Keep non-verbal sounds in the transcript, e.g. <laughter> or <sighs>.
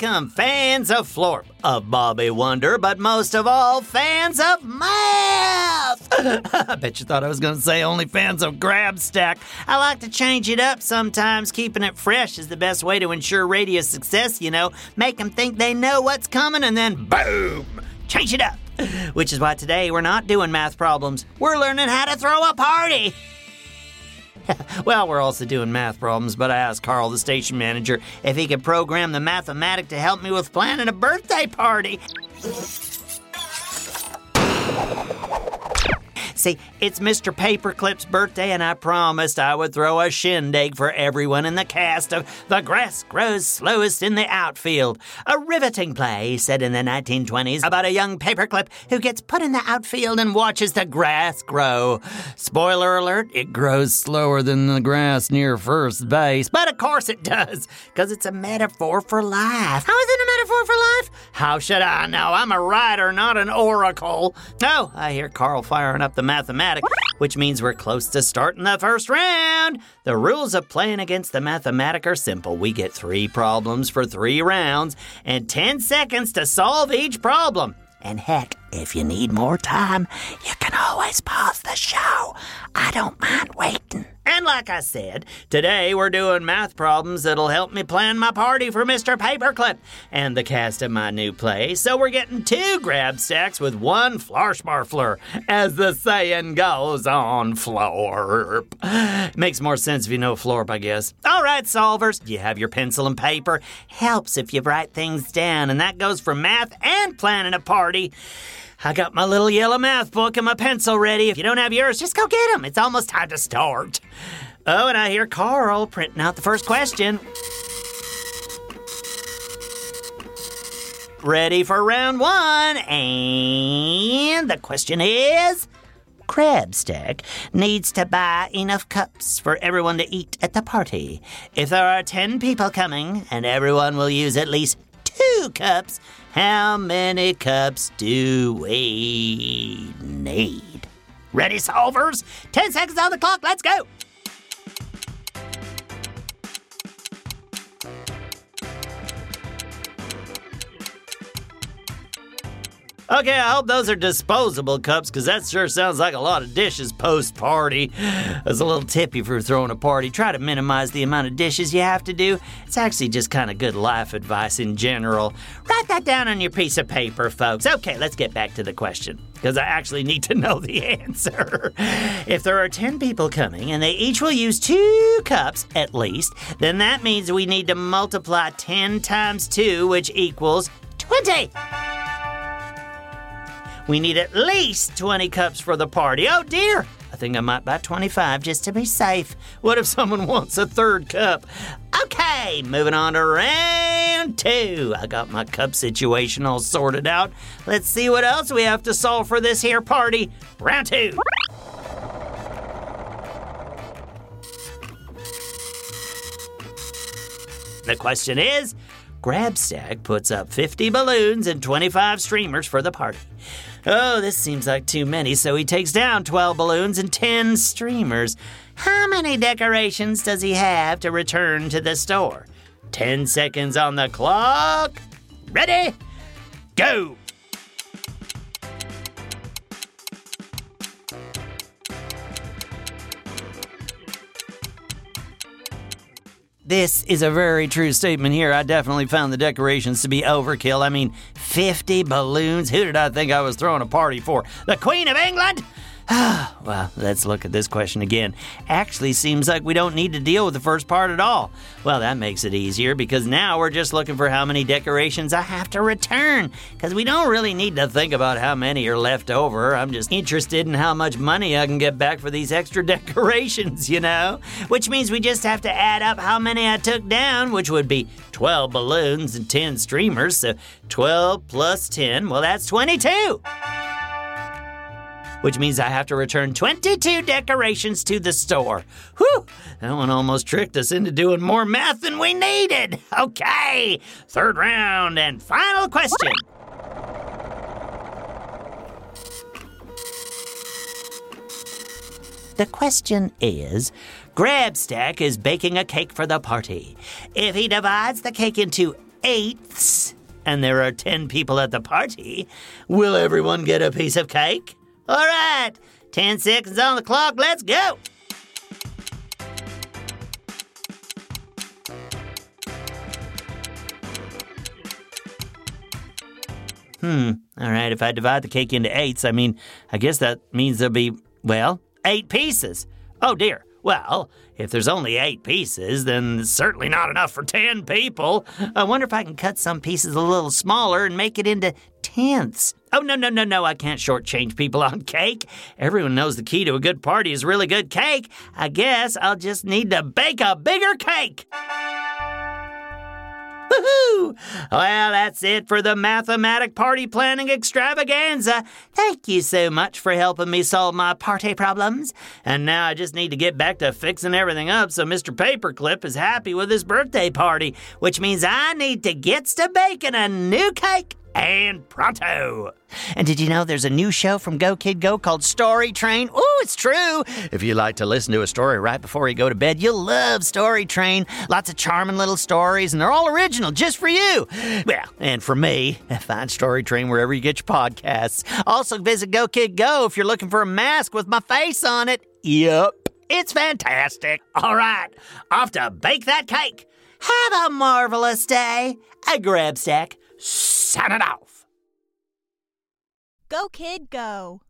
Welcome, fans of Florp, of Bobby Wonder, but most of all, fans of math! <laughs> I bet you thought I was going to say only fans of Grabstack. I like to change it up sometimes. Keeping it fresh is the best way to ensure radio success, you know. Make them think they know what's coming and then boom! Change it up! Which is why today we're not doing math problems. We're learning how to throw a party! <laughs> <laughs> well, we're also doing math problems, but I asked Carl, the station manager, if he could program the mathematic to help me with planning a birthday party. See, it's Mr. Paperclip's birthday, and I promised I would throw a shindig for everyone in the cast of The Grass Grows Slowest in the Outfield, a riveting play set in the 1920s about a young paperclip who gets put in the outfield and watches the grass grow. Spoiler alert, it grows slower than the grass near first base, but of course it does, because it's a metaphor for life. How is it metaphor for life? How should I know? I'm a writer, not an oracle. Oh, I hear Carl firing up the mathematics, which means we're close to starting the first round. The rules of playing against the mathematic are simple. We get three problems for three rounds and 10 seconds to solve each problem. And heck, if you need more time, you can always pause the show. I don't mind waiting. Like I said, today we're doing math problems that'll help me plan my party for Mr. Paperclip and the cast of my new play. So we're getting two Grabstacks with one Flarschmarfler, as the saying goes on Florp. Makes more sense if you know Florp, I guess. All right, solvers, you have your pencil and paper. Helps if you write things down, and that goes for math and planning a party. I got my little yellow math book and my pencil ready. If you don't have yours, just go get them. It's almost time to start. Oh, and I hear Carl printing out the first question. Ready for round one. And the question is Grabstack needs to buy enough cups for everyone to eat at the party. If there are 10 people coming and everyone will use at least two cups, how many cups do we need? Ready, solvers? 10 seconds on the clock, let's go! Okay, I hope those are disposable cups because that sure sounds like a lot of dishes post party. As a little tip if you're throwing a party, try to minimize the amount of dishes you have to do. It's actually just kind of good life advice in general. Write that down on your piece of paper, folks. Okay, let's get back to the question because I actually need to <laughs> know the answer. if there are 10 people coming and they each will use two cups at least, then that means we need to multiply 10 times 2, which equals 20. We need at least 20 cups for the party. Oh dear! I think I might buy 25 just to be safe. What if someone wants a third cup? Okay, moving on to round two. I got my cup situation all sorted out. Let's see what else we have to solve for this here party. Round two. The question is Grabstack puts up 50 balloons and 25 streamers for the party. Oh, this seems like too many, so he takes down 12 balloons and 10 streamers. How many decorations does he have to return to the store? 10 seconds on the clock. Ready? Go! This is a very true statement here. I definitely found the decorations to be overkill. I mean, 50 balloons? Who did I think I was throwing a party for? The Queen of England? <sighs> well, let's look at this question again. Actually, seems like we don't need to deal with the first part at all. Well, that makes it easier because now we're just looking for how many decorations I have to return. Because we don't really need to think about how many are left over. I'm just interested in how much money I can get back for these extra <laughs> decorations, you know? Which means we just have to add up how many I took down, which would be 12 balloons and 10 streamers. So 12 plus 10, well, that's 22 which means I have to return 22 decorations to the store. Whew, that one almost tricked us into doing more math than we needed. Okay, third round and final question. The question is Grabstack is baking a cake for the party. If he divides the cake into eighths and there are 10 people at the party, will everyone get a piece of cake? All right, 10 seconds on the clock, let's go! Hmm, all right, if I divide the cake into eighths, I mean, I guess that means there'll be, well, eight pieces. Oh dear. Well, if there's only eight pieces, then certainly not enough for ten people. I wonder if I can cut some pieces a little smaller and make it into Oh, no, no, no, no, I can't shortchange people on <laughs> cake. Everyone knows the key to a good party is really good cake. I guess I'll just need to bake a bigger cake. Woohoo! Well, that's it for the Mathematic Party Planning Extravaganza. Thank you so much for helping me solve my party problems. And now I just need to get back to fixing everything up so Mr. Paperclip is happy with his birthday party, which means I need to get to baking a new cake and pronto. And did you know there's a new show from Go Kid Go called Story Train? Ooh, it's true. If you like to listen to a story right before you go to bed, you'll love Story Train. Lots of charming little stories, and they're all original just for you. Well, and for me, <laughs> find Story Train wherever you get your podcasts. Also, visit Go Kid Go if you're looking for a mask with my face on it. Yep. It's fantastic. All right, off to bake that cake. Have a marvelous day. A Grabstack signing off. Go, kid, go.